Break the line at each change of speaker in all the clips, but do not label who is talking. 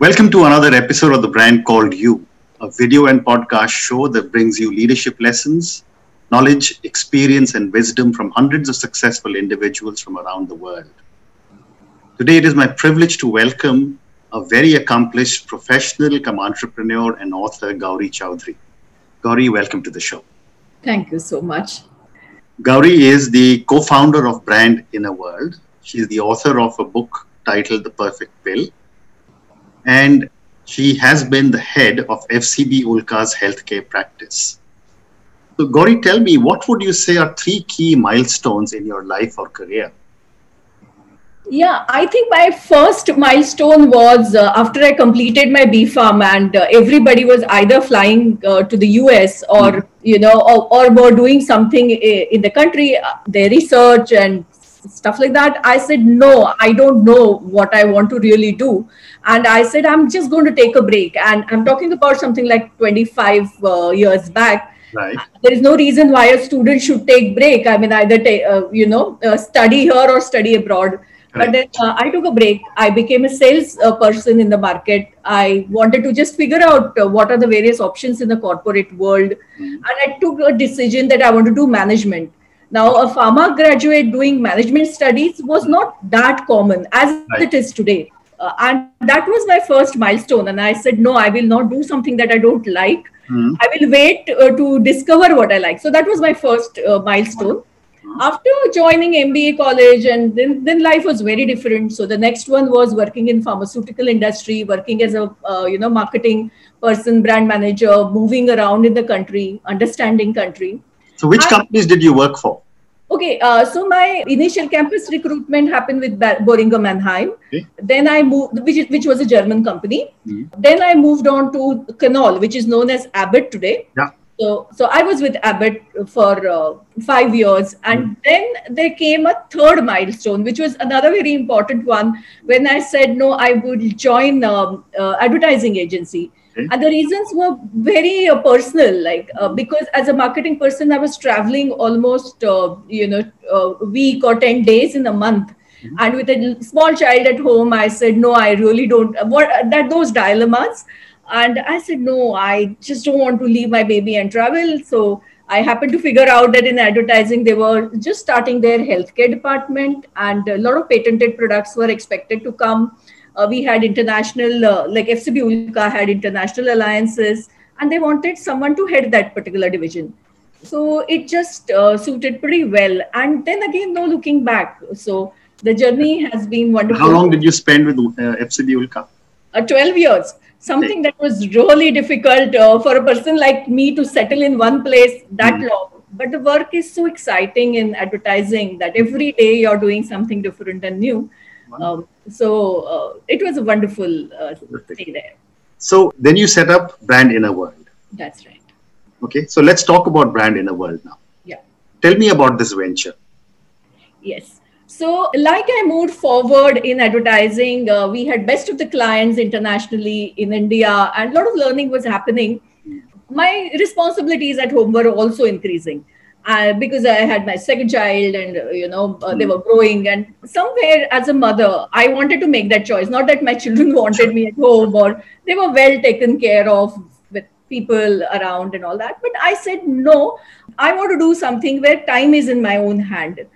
Welcome to another episode of the brand called You, a video and podcast show that brings you leadership lessons, knowledge, experience, and wisdom from hundreds of successful individuals from around the world. Today, it is my privilege to welcome a very accomplished professional, come entrepreneur, and author, Gauri Chaudhari. Gauri, welcome to the show.
Thank you so much.
Gauri is the co founder of Brand Inner World. She is the author of a book titled The Perfect Pill and she has been the head of FCB Ulka's healthcare practice. So, Gauri, tell me, what would you say are three key milestones in your life or career?
Yeah, I think my first milestone was uh, after I completed my B Pharm, and uh, everybody was either flying uh, to the US or mm. you know, or, or were doing something in the country, uh, their research and stuff like that i said no i don't know what i want to really do and i said i'm just going to take a break and i'm talking about something like 25 uh, years back
right
there is no reason why a student should take break i mean either take uh, you know uh, study here or study abroad Right. But then uh, I took a break. I became a sales uh, person in the market. I wanted to just figure out uh, what are the various options in the corporate world. Mm-hmm. And I took a decision that I want to do management. Now, a pharma graduate doing management studies was not that common as right. it is today. Uh, and that was my first milestone. And I said, no, I will not do something that I don't like. Mm-hmm. I will wait uh, to discover what I like. So that was my first uh, milestone. After joining MBA college, and then, then life was very different. So the next one was working in pharmaceutical industry, working as a uh, you know marketing person, brand manager, moving around in the country, understanding country.
So, which I, companies did you work for?
Okay, uh, so my initial campus recruitment happened with Boehringer Mannheim. Okay. Then I moved, which, which was a German company. Mm-hmm. Then I moved on to Knoll, which is known as Abbott today.
Yeah.
So, so I was with Abbott for uh, five years, and mm-hmm. then there came a third milestone, which was another very important one. When I said no, I would join um, uh, advertising agency and the reasons were very uh, personal like uh, because as a marketing person i was traveling almost uh, you know a uh, week or 10 days in a month. Mm-hmm. and with a small child at home i said no i really don't what that those dilemmas. And i said no i just don't want to leave my baby and travel. So i happened to figure out that in advertising they were just starting their healthcare department and a lot of patented products were expected to come. uh, we had international, uh, like FCB Ulka had international alliances, and they wanted someone to head that particular division. So it just uh, suited pretty well. And then again, no looking back. So the journey has been wonderful.
How long did you spend with uh, FCB Ulka?
Uh, 12 years. Something that was really difficult uh, for a person like me to settle in one place that mm. long but the work is so exciting in advertising that every day you're doing something different and new um, so uh, it was a wonderful uh, stay there.
So then you set up Brand Inner World.
That's right.
Okay, so let's talk about Brand Inner World now.
Yeah.
Tell me about this venture.
Yes. So, like I moved forward in advertising, uh, we had best of the clients internationally in India, and a lot of learning was happening. My responsibilities at home were also increasing because I had my second child and uh, you know uh, they hmm. were growing and somewhere as a mother I wanted to make that choice not that my children wanted me at home or they were well taken care of with people around and all that but I said no I want to do something where time is in my own hand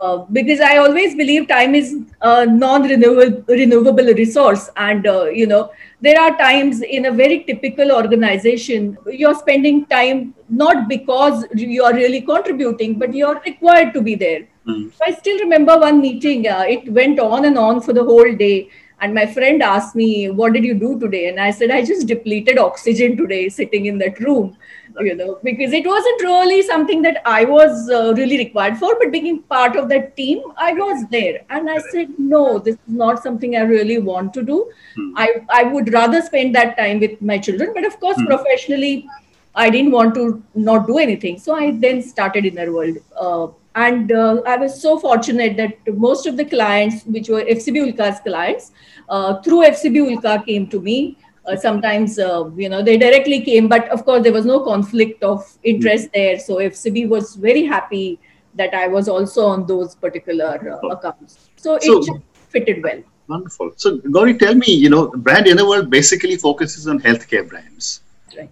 uh, because I always believe time is a non-renewable renewable resource, and uh, you know there are times in a very typical organization you're spending time not because you are really contributing, but you're required to be there. Mm. So I still remember one meeting. Uh, it went on and on for the whole day, and my friend asked me, "What did you do today?" And I said, "I just depleted oxygen today, sitting in that room." You know, because it wasn't really something that I was uh, really required for, but being part of that team, I was there. And I said, no, this is not something I really want to do. Hmm. I, I would rather spend that time with my children. But of course, hmm. professionally, I didn't want to not do anything. So I then started Inner World. Uh, and uh, I was so fortunate that most of the clients, which were FCB Ulka's clients, uh, through FCB Ulka came to me uh, sometimes uh, you know they directly came but of course there was no conflict of interest mm-hmm. there so fcb was very happy that i was also on those particular uh, accounts so, so it fitted well
Wonderful. So, Gauri, tell me, you know, Brand Innerworld basically focuses on healthcare brands.
Right.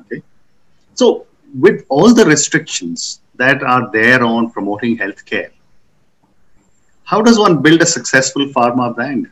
Okay. So, with all the restrictions that are there on promoting healthcare, how does one build a successful pharma brand?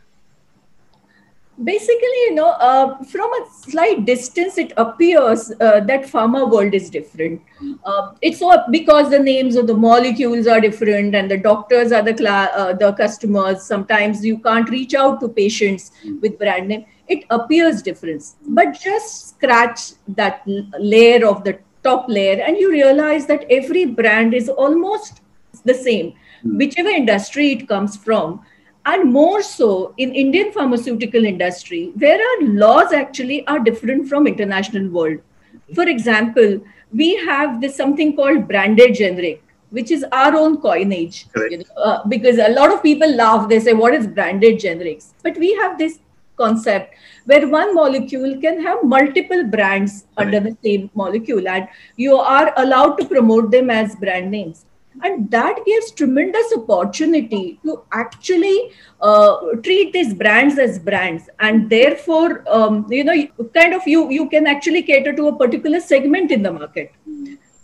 Basically you know uh, from a slight distance it appears uh, that pharma world is different. Uh, it's because the names of the molecules are different and the doctors are the cla- uh, the customers. Sometimes you can't reach out to patients with brand name. It appears different. But just scratch that layer of the top layer and you realize that every brand is almost the same. Hmm. whichever industry it comes from and more so in indian pharmaceutical industry where our laws actually are different from international world. For example we have this something called branded generic which is our own coinage you know, uh, because a lot of people laugh they say what is branded generics? But we have this concept where one molecule can have multiple brands under the same molecule and you are allowed to promote them as brand names and that gives tremendous opportunity to actually uh, treat these brands as brands. And therefore um, you know kind of you you can actually cater to a particular segment in the market.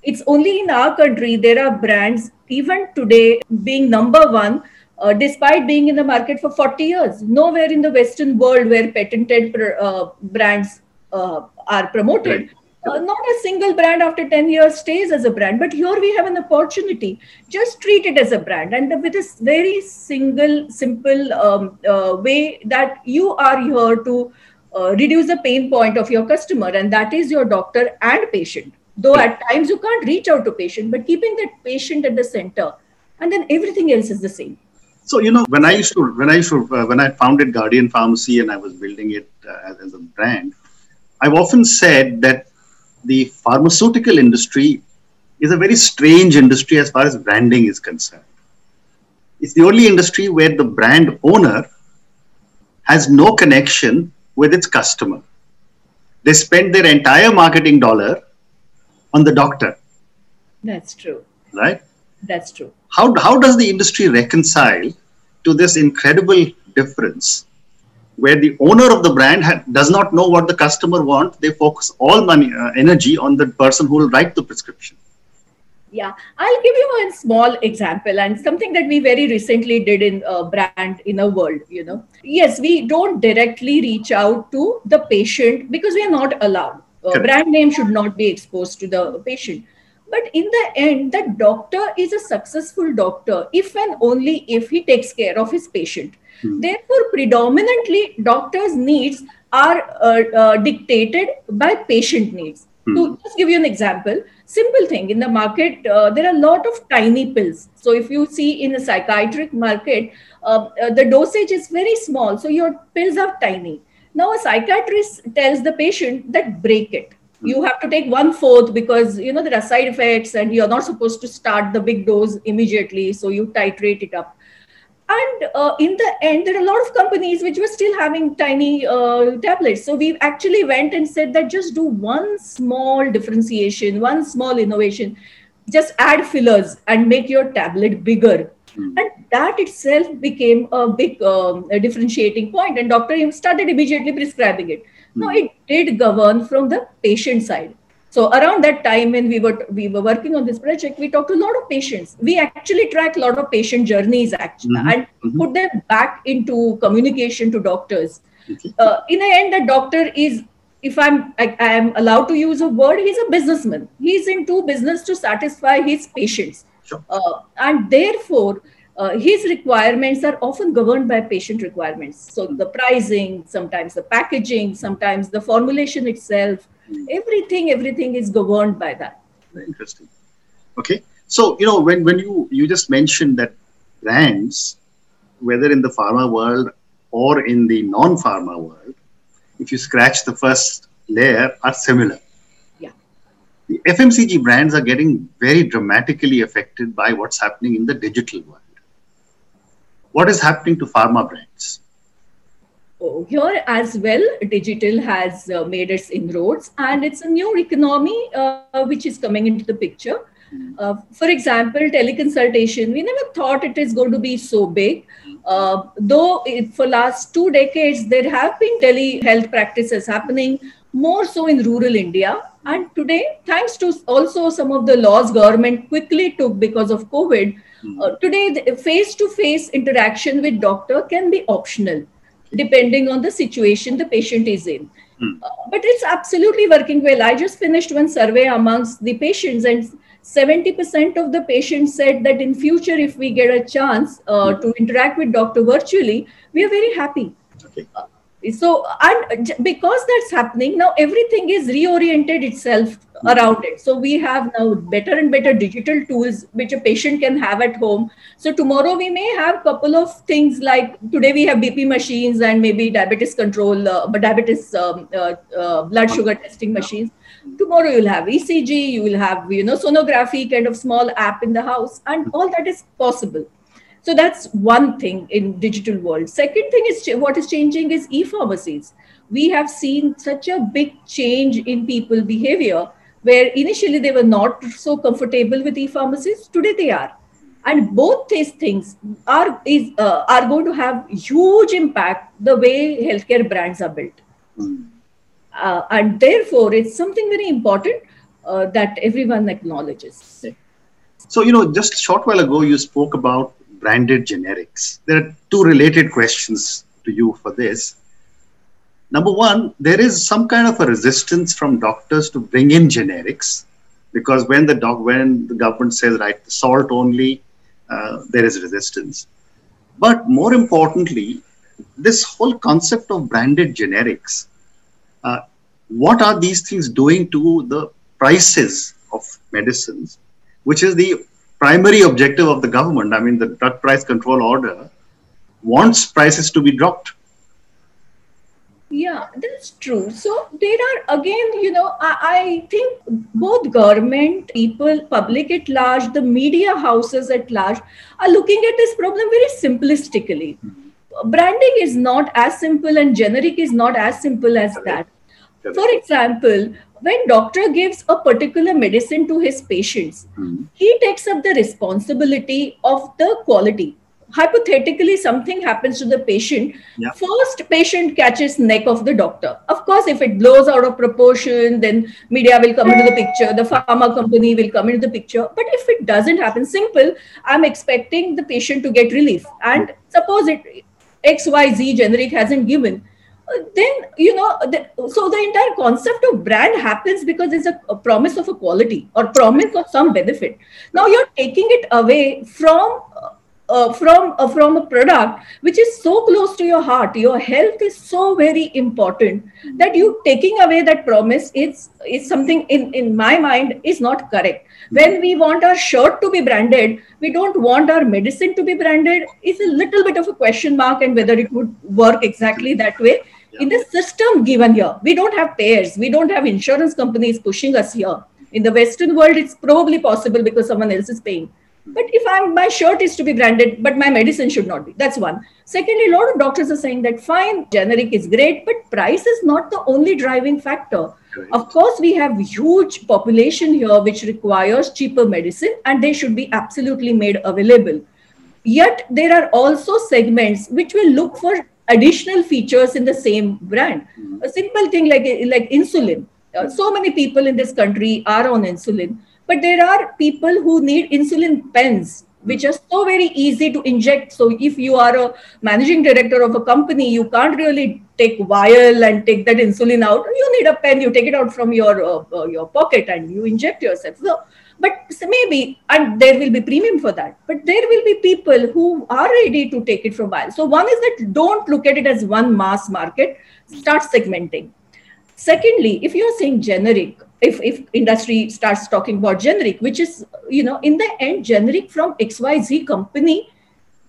It's only in our country there are brands even today being number one uh, despite being in the market for 40 years. Nowhere in the western world where patented uh, brands uh, are promoted. Right uh, not a single brand after 10 years stays as a brand but here we have an opportunity. Just treat it as a brand and with this very single simple um, uh, way that you are here to uh, reduce the pain point of your customer and that is your doctor and patient. Though at times you can't reach out to patient but keeping that patient at the center and then everything else is the same.
So you know when i used to when i used to uh, when i founded guardian pharmacy and i was building it uh, as, as a brand i've often said that the pharmaceutical industry is a very strange industry as far as branding is concerned. It's the only industry where the brand owner has no connection with its customer. They spend their entire marketing dollar on the doctor.
That's true.
Right?
That's true.
How, how does the industry reconcile to this incredible difference where the owner of the brand ha- does not know what the customer wants they focus all money uh, energy on the person who will write the prescription.
Yeah i'll give you a small example and something that we very recently did in a Brand Inner World you know. Yes we don't directly reach out to the patient because we are not allowed. Uh, brand name should not be exposed to the patient. But in the end the doctor is a successful doctor if and only if he takes care of his patient Hmm. Therefore, predominantly, doctors' needs are uh, uh, dictated by patient needs. Hmm. To just give you an example, simple thing in the market, uh, there are a lot of tiny pills. So, if you see in the psychiatric market, uh, uh, the dosage is very small. So, your pills are tiny. Now, a psychiatrist tells the patient that break it hmm. you have to take one fourth because you know there are side effects and you're not supposed to start the big dose immediately so you titrate it up and uh, in the end there are a lot of companies which were still having tiny uh, tablets. So we actually went and said that just do one small differentiation one small innovation. Just add fillers and make your tablet bigger. Mm. and that itself became a big um, a differentiating point. And doctor started immediately prescribing it. Mm. now it did govern from the patient side so around that time when we were we were working on this project, we talked to a lot of patients. We actually track a lot of patient journeys actually mm-hmm. and mm-hmm. put them back into communication to doctors. Uh, in the end, the doctor is, if I'm I, I am allowed to use a word, he's a businessman. He's into business to satisfy his patients,
sure.
uh, and therefore. Uh, his requirements are often governed by patient requirements. So the pricing, sometimes the packaging, sometimes the formulation itself, everything everything is governed by that.
Interesting. Okay. So you know when when you you just mentioned that brands whether in the pharma world or in the non-pharma world if you scratch the first layer are similar.
Yeah.
The fmcg brands are getting very dramatically affected by what's happening in the digital world. What is happening to pharma brands
here as well, digital has uh, made its inroads, and it's a new economy uh, which is coming into the picture. Uh, for example, teleconsultation, we never thought it is going to be so big. Uh, though it, for last two decades there have been telehealth practices happening more so in rural India. And today, thanks to also some of the laws government quickly took because of COVID, mm-hmm. uh, today face-to-face interaction with doctor can be optional depending on the situation the patient is in. Mm. Uh, but it's absolutely working well. I just finished one survey amongst the patients, and 70% of the patients said that in future, if we get a chance uh, mm. to interact with doctor virtually, we are very happy. Okay. Uh, so and because that's happening now everything is reoriented itself around it. So we have now better and better digital tools which a patient can have at home. So tomorrow we may have couple of things like today we have bp machines and maybe diabetes control uh, but diabetes um, uh, uh, blood sugar testing machines. Tomorrow you'll have ecg you will have you know sonography kind of small app in the house and all that is possible so that's one thing in digital world. Second thing is what is changing is e-pharmacies. We have seen such a big change in people behavior where initially they were not so comfortable with e-pharmacies. Today they are. And both these things are, is, uh, are going to have huge impact the way healthcare brands are built. Uh, and therefore, it's something very important uh, that everyone acknowledges.
So, you know, just a short while ago, you spoke about branded generics. There are two related questions to you for this. Number one, there is some kind of a resistance from doctors to bring in generics because when the doc, when the government says right, the salt only, uh, there is resistance. But more importantly, this whole concept of branded generics, uh, what are these things doing to the prices of medicines, which is the primary objective of the government, I mean, the drug price control order, wants prices to be dropped.
Yeah, that's true. So there are again, you know, I, I, think both government, people, public at large, the media houses at large are looking at this problem very simplistically. Mm-hmm. Branding is not as simple and generic is not as simple as that. For example, when doctor gives a particular medicine to his patients mm-hmm. he takes up the responsibility of the quality hypothetically something happens to the patient yeah. first patient catches neck of the doctor of course if it blows out of proportion then media will come into the picture the pharma company will come into the picture but if it doesn't happen simple i'm expecting the patient to get relief and suppose it xyz generic hasn't given then you know the, so the entire concept of brand happens because there's a, a, promise of a quality or promise of some benefit. Now you're taking it away from uh, from uh, from a product which is so close to your heart. Your health is so very important that you taking away that promise is is something in in my mind is not correct. When we want our shirt to be branded we don't want our medicine to be branded. It's a little bit of a question mark and whether it would work exactly that way in the system given here we don't have payers. We don't have insurance companies pushing us here. In the western world it's probably possible because someone else is paying. But if i'm my shirt is to be branded but my medicine should not be. That's one. Secondly a lot of doctors are saying that fine generic is great but price is not the only driving factor. Of course we have huge population here which requires cheaper medicine and they should be absolutely made available. Yet there are also segments which will look for additional features in the same brand. A simple thing like like insulin. Uh, so many people in this country are on insulin, but there are people who need insulin pens, which are so very easy to inject. So if you are a managing director of a company, you can't really take vial and take that insulin out. You need a pen. You take it out from your uh, uh, your pocket and you inject yourself. So but maybe and there will be premium for that. But there will be people who are ready to take it for a while. So one is that don't look at it as one mass market. Start segmenting. Secondly if you're saying generic if, if industry starts talking about generic which is you know in the end generic from xyz company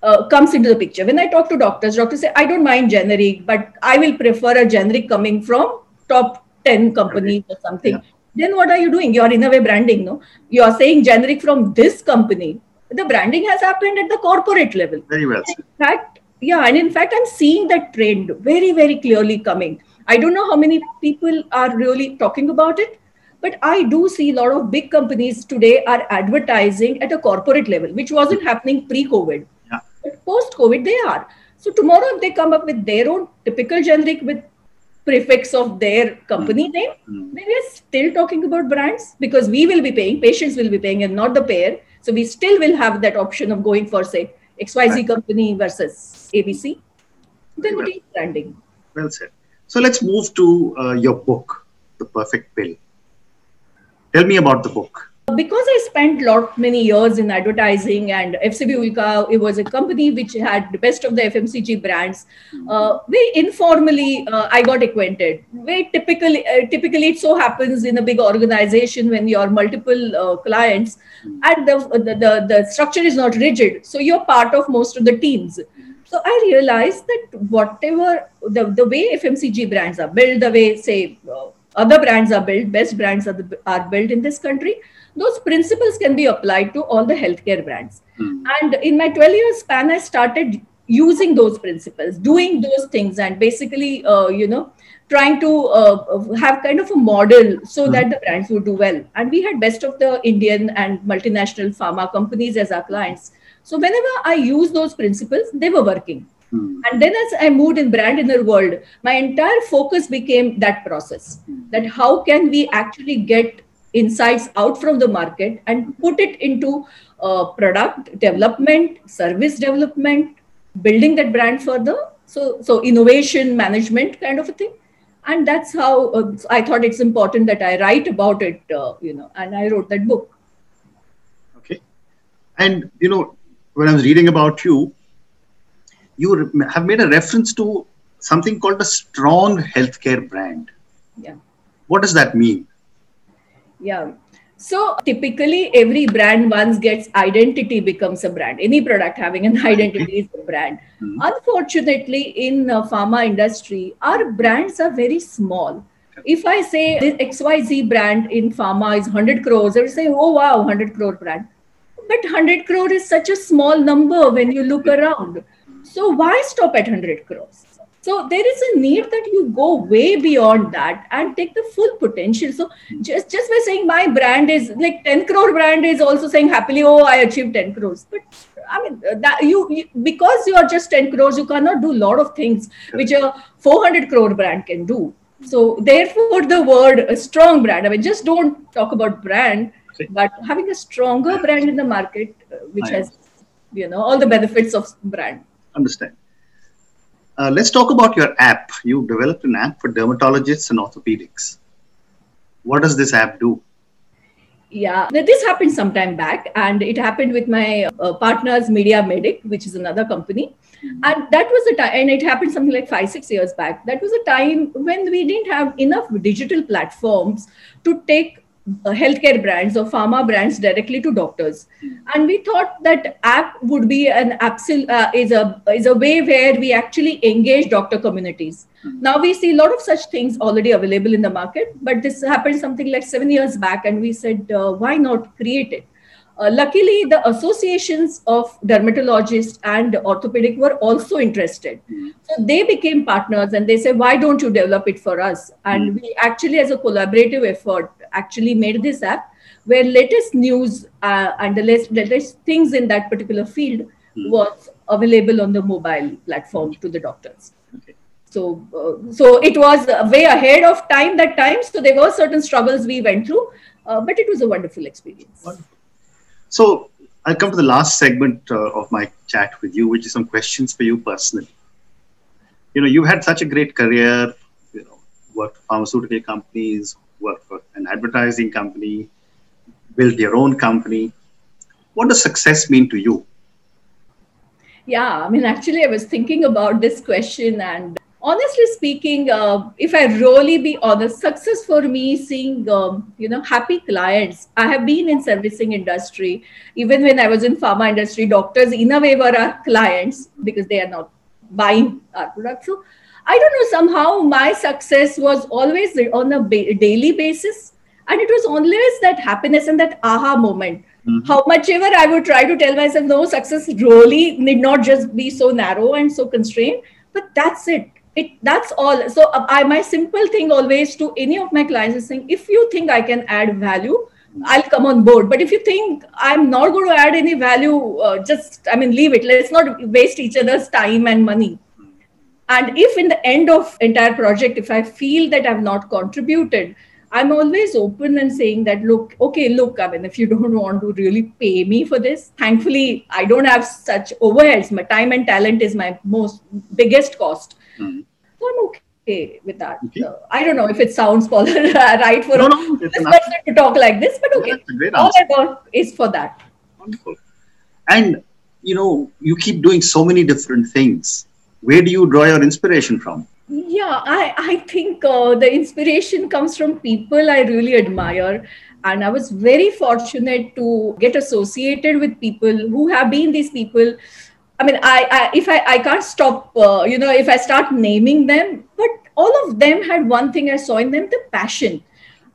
uh, comes into the picture. When i talk to doctors doctors say i don't mind generic but i will prefer a generic coming from top 10 companies or something. Yeah then what are you doing? You are in a way branding, no? You are saying generic from this company. The branding has happened at the corporate level.
Very well.
In fact, yeah, and in fact, I'm seeing that trend very, very clearly coming. I don't know how many people are really talking about it, but I do see a lot of big companies today are advertising at a corporate level, which wasn't happening pre-COVID. Yeah. But post COVID, they are. So tomorrow, if they come up with their own typical generic with prefix of their company name, mm. we are still talking about brands because we will be paying, patients will be paying, and not the payer. So we still will have that option of going for, say, XYZ right. company versus ABC. Then well. it is branding.
Well said. So let's move to uh, your book, The Perfect Pill. Tell me about the book
because I spent lot many years in advertising and FCB Ulka, it was a company which had the best of the FMCG brands. Uh, very informally, uh, I got acquainted. Very typically, uh, typically it so happens in a big organization when you are multiple uh, clients and the, the, the, the structure is not rigid. So you're part of most of the teams. So I realized that whatever the, the way FMCG brands are built, the way say uh, other brands are built, best brands are, the, are built in this country, those principles can be applied to all the healthcare brands. Mm. And in my 12 years span, I started using those principles, doing those things, and basically, uh, you know, trying to uh, have kind of a model so mm. that the brands would do well. And we had best of the Indian and multinational pharma companies as our clients. So whenever I use those principles, they were working. Mm. And then as I moved in brand inner world, my entire focus became that process. Hmm. That how can we actually get insights out from the market and put it into uh, product development, service development, building that brand further. So, so innovation management kind of a thing. And that's how uh, I thought it's important that I write about it, uh, you know, and I wrote that book.
Okay. And, you know, when I was reading about you, you have made a reference to something called a strong healthcare brand.
Yeah.
What does that mean?
Yeah. So typically, every brand once gets identity becomes a brand. Any product having an identity is a brand. Mm-hmm. Unfortunately, in the pharma industry, our brands are very small. If I say this XYZ brand in pharma is 100 crores, I will say, oh wow, 100 crore brand. But 100 crore is such a small number when you look around. So why stop at 100 crores? So there is a need that you go way beyond that and take the full potential. So just just by saying my brand is like 10 crore brand is also saying happily, oh, I achieved 10 crores. But I mean that you, you because you are just 10 crores, you cannot do a lot of things which a 400 crore brand can do. So therefore, the word a strong brand. I mean, just don't talk about brand, but having a stronger brand in the market, uh, which has you know all the benefits of brand.
Understand. Uh, let's talk about your app. You developed an app for dermatologists and orthopedics. What does this app do?
Yeah, this happened some time back, and it happened with my uh, partners, Media Medic, which is another company. Mm-hmm. And that was a time, and it happened something like five, six years back. That was a time when we didn't have enough digital platforms to take uh, healthcare brands or pharma brands directly to doctors and we thought that app would be an absolute uh, is a is a way where we actually engage doctor communities now we see a lot of such things already available in the market but this happened something like 7 years back and we said uh, why not create it uh, luckily, the associations of dermatologists and orthopedic were also interested. Mm-hmm. So they became partners and they said, why don't you develop it for us? And mm-hmm. we actually, as a collaborative effort, actually made this app where latest news uh, and the latest, latest things in that particular field mm-hmm. was available on the mobile platform to the doctors. Okay. So, uh, so it was way ahead of time that time. So there were certain struggles we went through, uh, but it was a wonderful experience. Wonderful.
So I'll come to the last segment uh, of my chat with you, which is some questions for you personally. You know, you had such a great career, you know, worked for pharmaceutical companies, an advertising company, built your own company. What does success mean to you?
Yeah, I mean, actually, I was thinking about this question and honestly speaking, uh, if I really be honest, success for me seeing um, you know happy clients. I have been in servicing industry, even when I was in pharma industry. Doctors in a way were our clients because they are not buying our product. So I don't know. Somehow my success was always on a ba- daily basis, and it was always that happiness and that aha moment. Mm-hmm. How much ever I would try to tell myself, no, success really need not just be so narrow and so constrained, but that's it it that's all so uh, i my simple thing always to any of my clients is saying if you think i can add value I'll come on board. But if you think I'm not going to add any value, uh, just, I mean, leave it. Let's not waste each other's time and money. And if in the end of entire project, if I feel that I've not contributed, I'm always open and saying that, look, okay, look, I mean, if you don't want to really pay me for this, thankfully, I don't have such overheads. My time and talent is my most biggest cost. Mm-hmm. So I'm okay with that. Okay. Uh, I don't know if it sounds right for no, no, this person to talk like this, but okay. Yeah, All I want is for that.
Wonderful. And, you know, you keep doing so many different things. Where do you draw your inspiration from?
yeah i i think uh, the inspiration comes from people i really admire. And i was very fortunate to get associated with people who have been these people. I mean i, I if i i can't stop uh, you know if i start naming them but all of them had one thing i saw in them the passion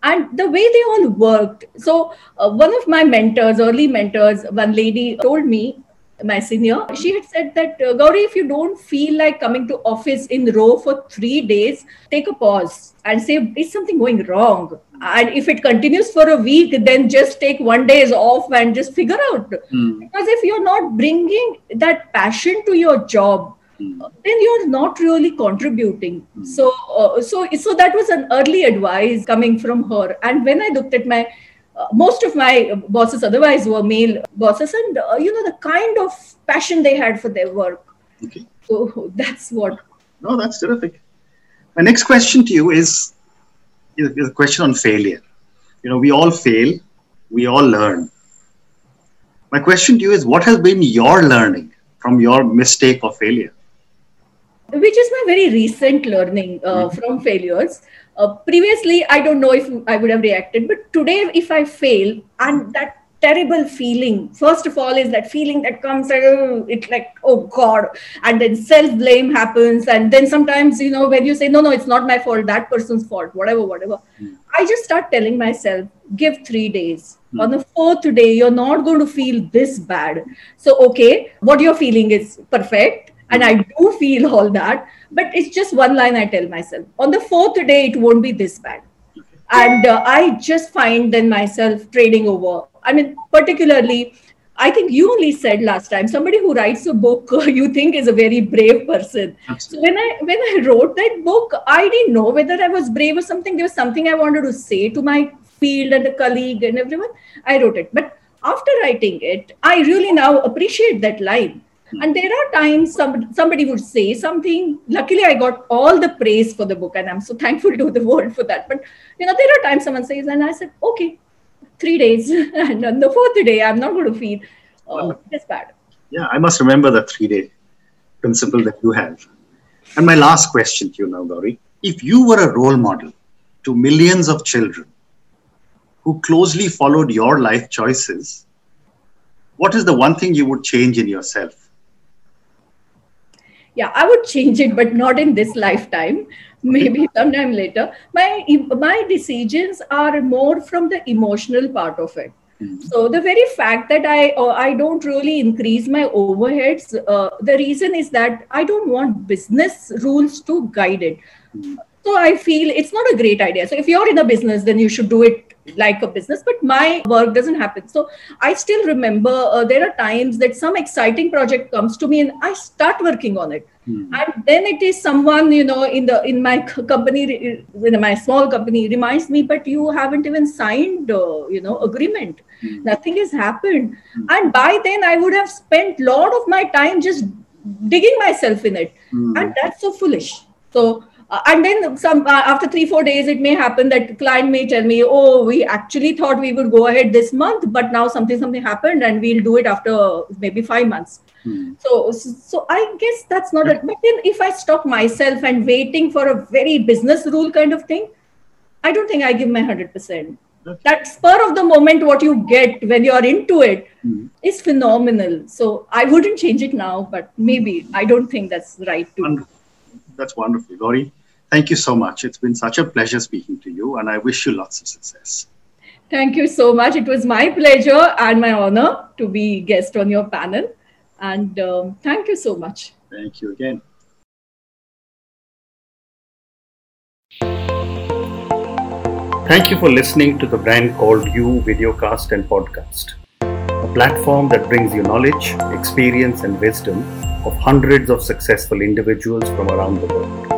and the way they all worked. So uh, one of my mentors early mentors one lady told me my senior, she had said that uh, Gauri, if you don't feel like coming to office in row for three days, take a pause and say, is something going wrong? And if it continues for a week, then just take one days off and just figure out. Mm. Because if you're not bringing that passion to your job, mm. then you're not really contributing. Mm. So, uh, so, so that was an early advice coming from her. And when I looked at my most of my bosses otherwise were male bosses and uh, you know the kind of passion they had for their work. Okay. So that's what.
No that's terrific. My next question to you is, is a question on failure. You know we all fail we all learn. My question to you is what has been your learning from your mistake or failure
which is my very recent learning uh, mm-hmm. from failures uh, previously, I don't know if I would have reacted, but today, if I fail, and that terrible feeling, first of all, is that feeling that comes, uh, it's like, oh God, and then self blame happens. And then sometimes, you know, when you say, no, no, it's not my fault, that person's fault, whatever, whatever, mm. I just start telling myself, give three days. Mm. On the fourth day, you're not going to feel this bad. So, okay, what you're feeling is perfect. And I do feel all that but it's just one line I tell myself. On the fourth day, it won't be this bad. And uh, I just find then myself trading over. I mean, particularly, I think you only said last time somebody who writes a book you think is a very brave person. Absolutely. So when I when I wrote that book, I didn't know whether I was brave or something. There was something I wanted to say to my field and the colleague and everyone. I wrote it, but after writing it, I really now appreciate that line and there are times somebody, somebody would say something. Luckily, I got all the praise for the book, and I'm so thankful to the world for that. But you know, there are times someone says, and I said, okay, three days, and on the fourth day, I'm not going to feel uh, this bad.
Yeah, I must remember the three-day principle that you have. And my last question to you now, Gauri: If you were a role model to millions of children who closely followed your life choices, what is the one thing you would change in yourself?
Yeah i would change it but not in this lifetime. Maybe sometime later. My my decisions are more from the emotional part of it. Mm-hmm. so the very fact that i uh, i don't really increase my overheads uh, the reason is that i don't want business rules to guide it. Mm-hmm. so i feel it's not a great idea. So if you're in a business then you should do it like a business but my work doesn't happen so i still remember uh, there are times that some exciting project comes to me and i start working on it mm. and then it is someone you know in the in my company in my small company reminds me but you haven't even signed uh, you know agreement mm. nothing has happened mm. and by then i would have spent a lot of my time just digging myself in it hmm. and that's so foolish so uh, and then some uh, after three four days it may happen that client may tell me oh we actually thought we would go ahead this month but now something something happened and we'll do it after maybe five months. Hmm. so so i guess that's not it but then if i stop myself and waiting for a very business rule kind of thing i don't think i give my 100% that spur of the moment what you get when you're into it hmm. is phenomenal. So i wouldn't change it now but maybe i don't think that's right too
that's wonderful Gauri Thank you so much. It's been such a pleasure speaking to you, and I wish you lots of success.
Thank you so much. It was my pleasure and my honor to be guest on your panel. And um, thank you so much.
Thank you again. Thank you for listening to the brand called You Videocast and Podcast, a platform that brings you knowledge, experience, and wisdom of hundreds of successful individuals from around the world.